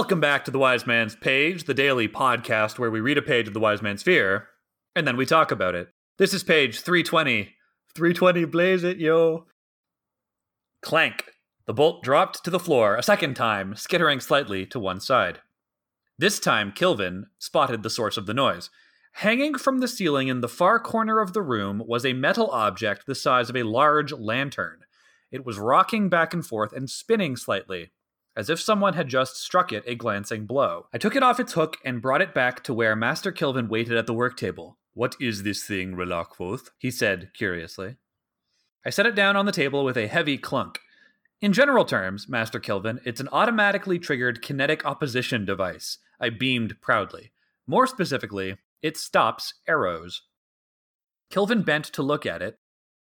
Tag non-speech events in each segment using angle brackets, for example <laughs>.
Welcome back to the Wise Man's Page, the daily podcast where we read a page of the Wise Man's Fear and then we talk about it. This is page 320. 320, blaze it, yo. Clank. The bolt dropped to the floor a second time, skittering slightly to one side. This time, Kilvin spotted the source of the noise. Hanging from the ceiling in the far corner of the room was a metal object the size of a large lantern. It was rocking back and forth and spinning slightly, as if someone had just struck it a glancing blow. I took it off its hook and brought it back to where Master Kilvin waited at the work table. What is this thing, Re'lar Kvothe? he said curiously. I set it down on the table with a heavy clunk. In general terms, Master Kilvin, it's an automatically triggered kinetic opposition device. I beamed proudly. More specifically, it stops arrows. Kilvin bent to look at it,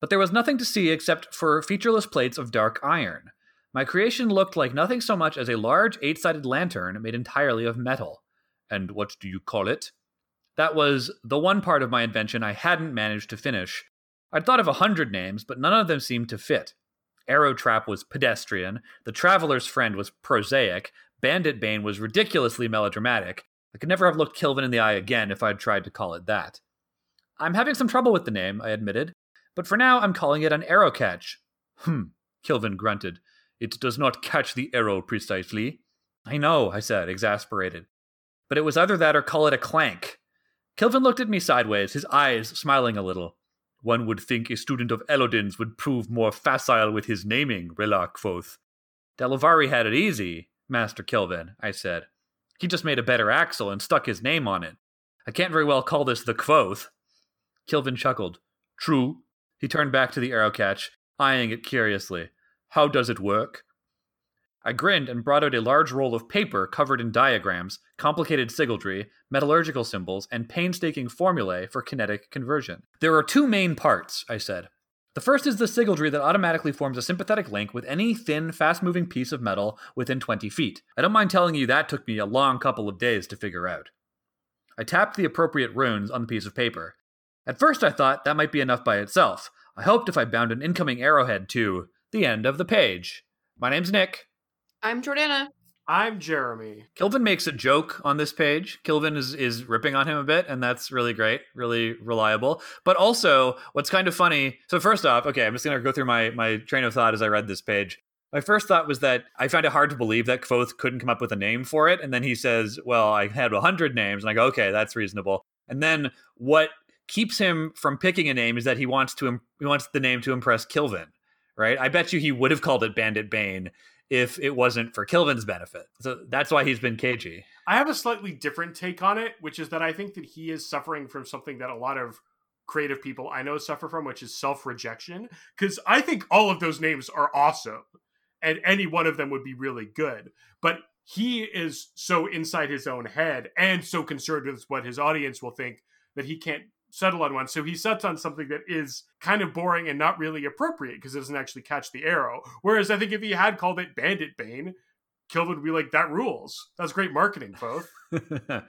but there was nothing to see except for featureless plates of dark iron. My creation looked like nothing so much as a large eight sided lantern made entirely of metal. And what do you call it? That was the one part of my invention I hadn't managed to finish. I'd thought of a hundred names, but none of them seemed to fit. Arrow Trap was pedestrian, The Traveler's Friend was prosaic, Bandit Bane was ridiculously melodramatic. I could never have looked Kilvin in the eye again if I'd tried to call it that. I'm having some trouble with the name, I admitted, but for now I'm calling it an arrow catch. Hmm, Kilvin grunted. It does not catch the arrow precisely. I know, I said, exasperated. But it was either that or call it a clank. Kilvin looked at me sideways, his eyes smiling a little. One would think a student of Elodin's would prove more facile with his naming, Re'lar Kvothe. Delavari had it easy, Master Kilvin, I said. He just made a better axle and stuck his name on it. I can't very well call this the Kvothe. Kilvin chuckled. True. He turned back to the arrow catch, eyeing it curiously. How does it work? I grinned and brought out a large roll of paper covered in diagrams, complicated sygaldry, metallurgical symbols, and painstaking formulae for kinetic conversion. There are two main parts, I said. The first is the sygaldry that automatically forms a sympathetic link with any thin, fast moving piece of metal within 20 feet. I don't mind telling you that took me a long couple of days to figure out. I tapped the appropriate runes on the piece of paper. At first, I thought that might be enough by itself. I hoped if I bound an incoming arrowhead to the end of the page. My name's Nick. I'm Jordana. I'm Jeremy. Kilvin makes a joke on this page. Kilvin is is ripping on him a bit, and that's really great, really reliable. But also, what's kind of funny. So first off, okay, I'm just gonna go through my my train of thought as I read this page. My first thought was that I found it hard to believe that Kvothe couldn't come up with a name for it, and then he says, "Well, I had hundred names," and I go, "Okay, that's reasonable." And then what keeps him from picking a name is that he wants to he wants the name to impress Kilvin, right? I bet you he would have called it Bandit Bane if it wasn't for Kilvin's benefit. So that's why he's been cagey. I have a slightly different take on it, which is that I think that he is suffering from something that a lot of creative people I know suffer from, which is self rejection. Because I think all of those names are awesome, and any one of them would be really good. But he is so inside his own head and so concerned with what his audience will think that he can't settle on one. So he sets on something that is kind of boring and not really appropriate because it doesn't actually catch the arrow. Whereas I think if he had called it Bandit Bane, Kilvin would be like, that rules. That's great marketing, both. <laughs>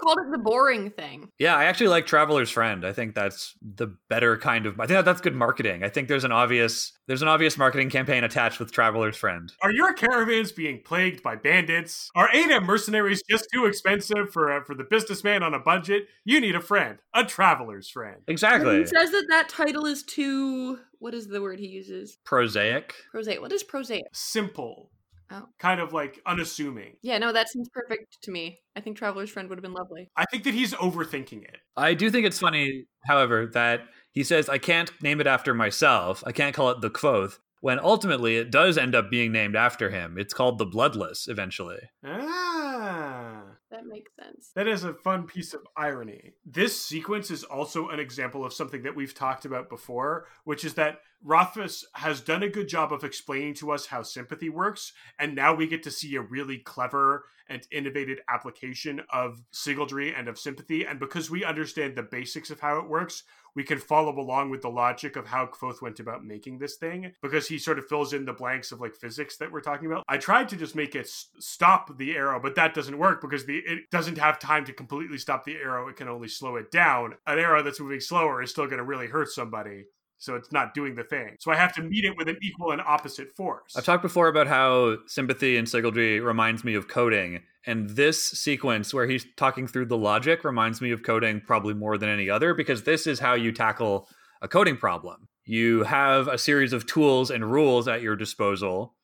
called it the boring thing. Yeah, I actually like Traveler's Friend. I think that's the better kind of. I think that's good marketing. I think there's an obvious there's an obvious marketing campaign attached with Traveler's Friend. Are your caravans being plagued by bandits? Are ADEM mercenaries just too expensive for uh, for the businessman on a budget? You need a friend, a Traveler's Friend. Exactly. He says that that title is too. What is the word he uses? Prosaic. Prosaic. What is prosaic? Simple. Oh. Kind of like unassuming. Yeah, no, that seems perfect to me. I think Traveler's Friend would have been lovely. I think that he's overthinking it. I do think it's funny, however, that he says, I can't name it after myself. I can't call it the Kvothe, when ultimately it does end up being named after him. It's called the Bloodless eventually. Ah. That makes sense. That is a fun piece of irony. This sequence is also an example of something that we've talked about before, which is that Rothfuss has done a good job of explaining to us how sympathy works, and now we get to see a really clever and innovative application of sygaldry and of sympathy. And because we understand the basics of how it works, we can follow along with the logic of how Kvothe went about making this thing because he sort of fills in the blanks of like physics that we're talking about. I tried to just make it stop the arrow, but that doesn't work because the it doesn't have time to completely stop the arrow. It can only slow it down. An arrow that's moving slower is still going to really hurt somebody. So it's not doing the thing. So I have to meet it with an equal and opposite force. I've talked before about how sympathy and Sygaldry reminds me of coding. And this sequence where he's talking through the logic reminds me of coding probably more than any other because this is how you tackle a coding problem. You have a series of tools and rules at your disposal,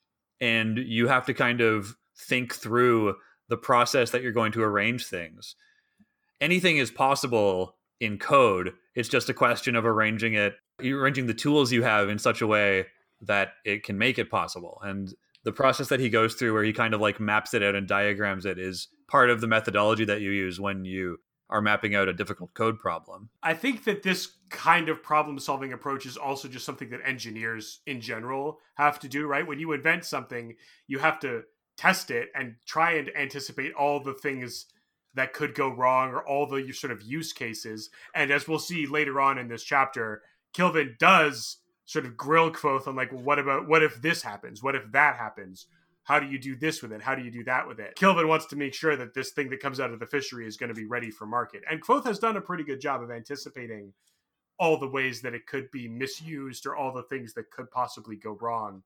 and you have to kind of think through the process that you're going to arrange things. Anything is possible in code. It's just a question of arranging it, arranging the tools you have in such a way that it can make it possible. And the process that he goes through where he kind of like maps it out and diagrams it is part of the methodology that you use when you are mapping out a difficult code problem. I think that this kind of problem solving approach is also just something that engineers in general have to do, right? When you invent something, you have to test it and try and anticipate all the things that could go wrong or all the sort of use cases. And as we'll see later on in this chapter, Kilvin does sort of grill Kvothe on like, what about what if this happens? What if that happens? How do you do this with it? How do you do that with it? Kilvin wants to make sure that this thing that comes out of the fishery is going to be ready for market. And Kvothe has done a pretty good job of anticipating all the ways that it could be misused or all the things that could possibly go wrong.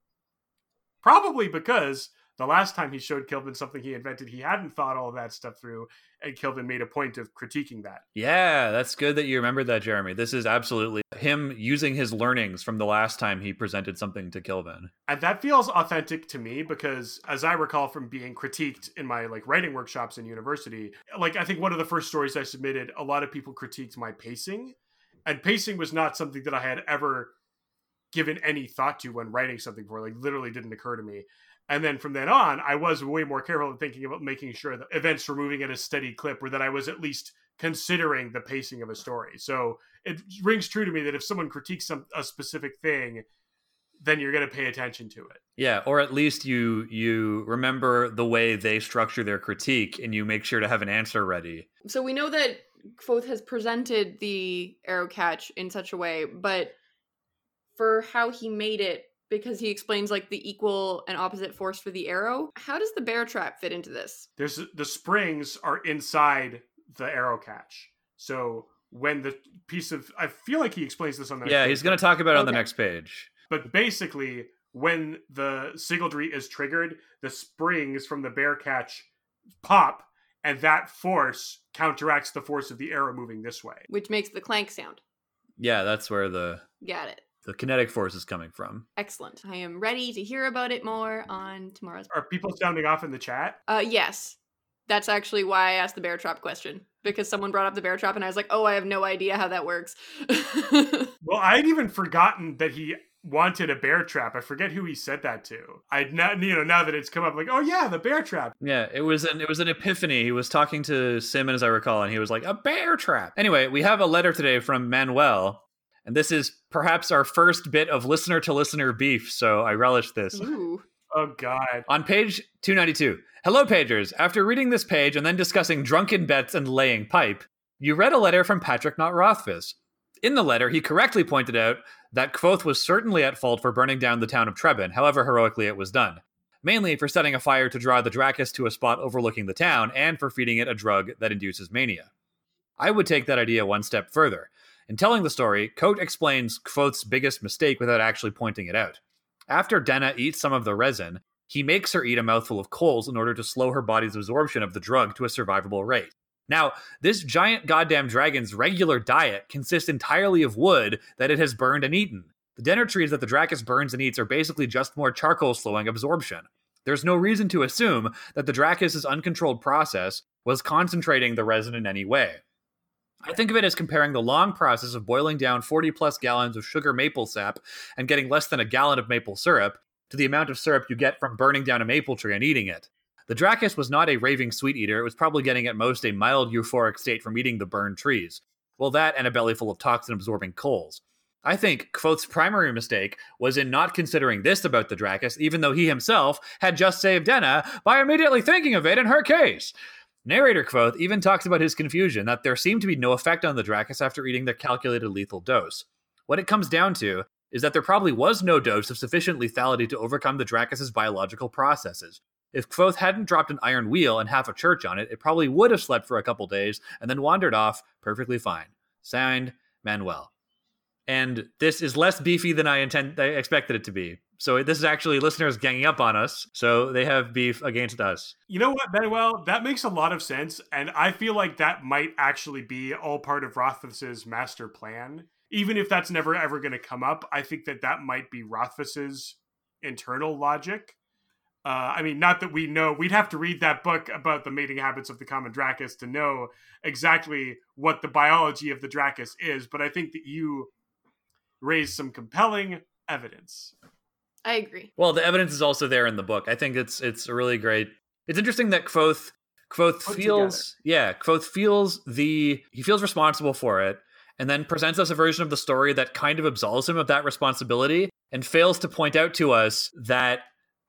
Probably because the last time he showed Kilvin something he invented, he hadn't thought all of that stuff through, and Kilvin made a point of critiquing that. Yeah, that's good that you remembered that, Jeremy. This is absolutely him using his learnings from the last time he presented something to Kilvin. And that feels authentic to me because as I recall from being critiqued in my like writing workshops in university, like I think one of the first stories I submitted, a lot of people critiqued my pacing. And pacing was not something that I had ever given any thought to when writing something for like literally didn't occur to me. And then from then on, I was way more careful in thinking about making sure that events were moving at a steady clip or that I was at least considering the pacing of a story. So it rings true to me that if someone critiques some, a specific thing, then you're going to pay attention to it. Yeah, or at least you you remember the way they structure their critique and you make sure to have an answer ready. So we know that Kvothe has presented the arrow catch in such a way, but for how he made it because he explains like the equal and opposite force for the arrow. How does the bear trap fit into this? There's the springs are inside the arrow catch. So when the piece of I feel like he explains this on the Yeah, he's going to talk about it on the next page. But basically when the Sygaldry is triggered, the springs from the bear catch pop and that force counteracts the force of the arrow moving this way. Which makes the clank sound. Yeah, that's where the Got it the kinetic force is coming from. Excellent. I am ready to hear about it more on tomorrow's. Are people sounding off in the chat? Uh, yes. That's actually why I asked the bear trap question because someone brought up the bear trap and I was like, "Oh, I have no idea how that works." <laughs> well, I'd even forgotten that he wanted a bear trap. I forget who he said that to. I now you know now that it's come up, like, oh yeah, the bear trap. Yeah, it was an it was an epiphany. He was talking to Simmon, as I recall, and he was like, a bear trap. Anyway, we have a letter today from Manuel, and this is perhaps our first bit of listener to listener beef, so I relish this. Ooh. Oh, God. On page 292. Hello, pagers. After reading this page and then discussing drunken bets and laying pipe, you read a letter from Patrick Not Rothfuss. In the letter, he correctly pointed out that Kvothe was certainly at fault for burning down the town of Trebon, however heroically it was done. Mainly for setting a fire to draw the Draccus to a spot overlooking the town, and for feeding it a drug that induces mania. I would take that idea one step further. In telling the story, Kote explains Kvothe's biggest mistake without actually pointing it out. After Denna eats some of the resin, he makes her eat a mouthful of coals in order to slow her body's absorption of the drug to a survivable rate. Now, this giant goddamn dragon's regular diet consists entirely of wood that it has burned and eaten. The Denner trees that the Draccus burns and eats are basically just more charcoal slowing absorption. There's no reason to assume that the Draccus' uncontrolled process was concentrating the resin in any way. I think of it as comparing the long process of boiling down 40 plus gallons of sugar maple sap and getting less than a gallon of maple syrup to the amount of syrup you get from burning down a maple tree and eating it. The Draccus was not a raving sweet eater, it was probably getting at most a mild euphoric state from eating the burned trees. Well, that and a belly full of toxin absorbing coals. I think Kvothe's primary mistake was in not considering this about the Draccus, even though he himself had just saved Denna by immediately thinking of it in her case. Narrator Kvothe even talks about his confusion that there seemed to be no effect on the Draccus after eating the calculated lethal dose. What it comes down to is that there probably was no dose of sufficient lethality to overcome the Draccus' biological processes. If Kvothe hadn't dropped an iron wheel and half a church on it, it probably would have slept for a couple days and then wandered off perfectly fine. Signed, Manuel. and this is less beefy than I intend I expected it to be. So this is actually listeners ganging up on us. So they have beef against us. You know what, Manuel? That makes a lot of sense, and I feel like that might actually be all part of Rothfuss's master plan. Even if that's never ever going to come up, I think that that might be Rothfuss's internal logic. Uh, I mean, not that we know. We'd have to read that book about the mating habits of the common Draccus to know exactly what the biology of the Draccus is. But I think that you raised some compelling evidence. I agree. Well, the evidence is also there in the book. I think it's it's a really great. It's interesting that Kvothe Kvothe Put feels yeah Kvothe feels the he feels responsible for it, and then presents us a version of the story that kind of absolves him of that responsibility and fails to point out to us that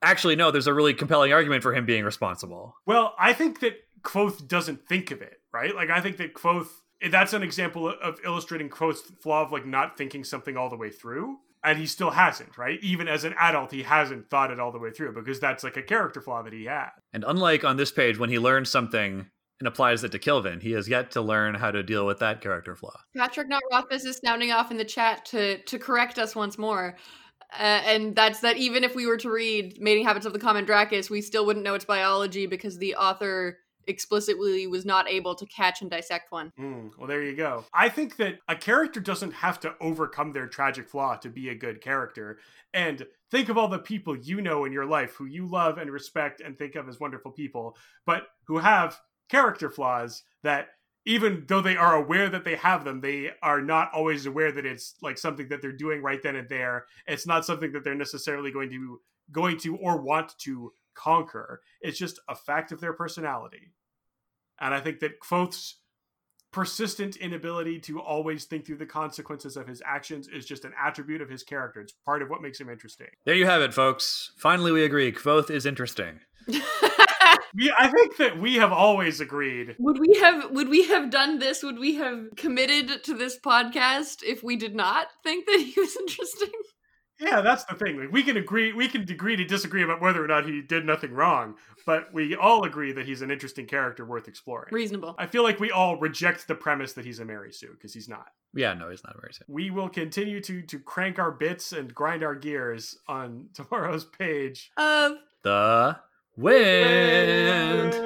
actually no, there's a really compelling argument for him being responsible. Well, I think that Kvothe doesn't think of it, right? Like, I think that Kvothe, that's an example of illustrating Kvothe's flaw of like not thinking something all the way through. And he still hasn't, right? Even as an adult, he hasn't thought it all the way through because that's like a character flaw that he had. And unlike on this page, when he learns something and applies it to Kilvin, he has yet to learn how to deal with that character flaw. Patrick Not Rothfuss is sounding off in the chat to to correct us once more. Uh, and that's that even if we were to read Mating Habits of the Common Draccus, we still wouldn't know its biology because the author explicitly was not able to catch and dissect one. Mm, well, there you go. I think that a character doesn't have to overcome their tragic flaw to be a good character. And think of all the people you know in your life who you love and respect and think of as wonderful people, but who have character flaws that even though they are aware that they have them, they are not always aware that it's like something that they're doing right then and there. It's not something that they're necessarily going to going to or want to conquer. It's just a fact of their personality. And I think that Kvothe's persistent inability to always think through the consequences of his actions is just an attribute of his character. It's part of what makes him interesting. There you have it, folks. Finally, we agree. Kvothe is interesting. <laughs> We, I think that we have always agreed. would we have would we have done this? Would we have committed to this podcast if we did not think that he was interesting? Yeah, that's the thing. Like we can agree, we can agree to disagree about whether or not he did nothing wrong, but we all agree that he's an interesting character worth exploring. Reasonable. I feel like we all reject the premise that he's a Mary Sue because he's not. Yeah, no, he's not a Mary Sue. We will continue to to crank our bits and grind our gears on <laughs> tomorrow's page. Of The wind.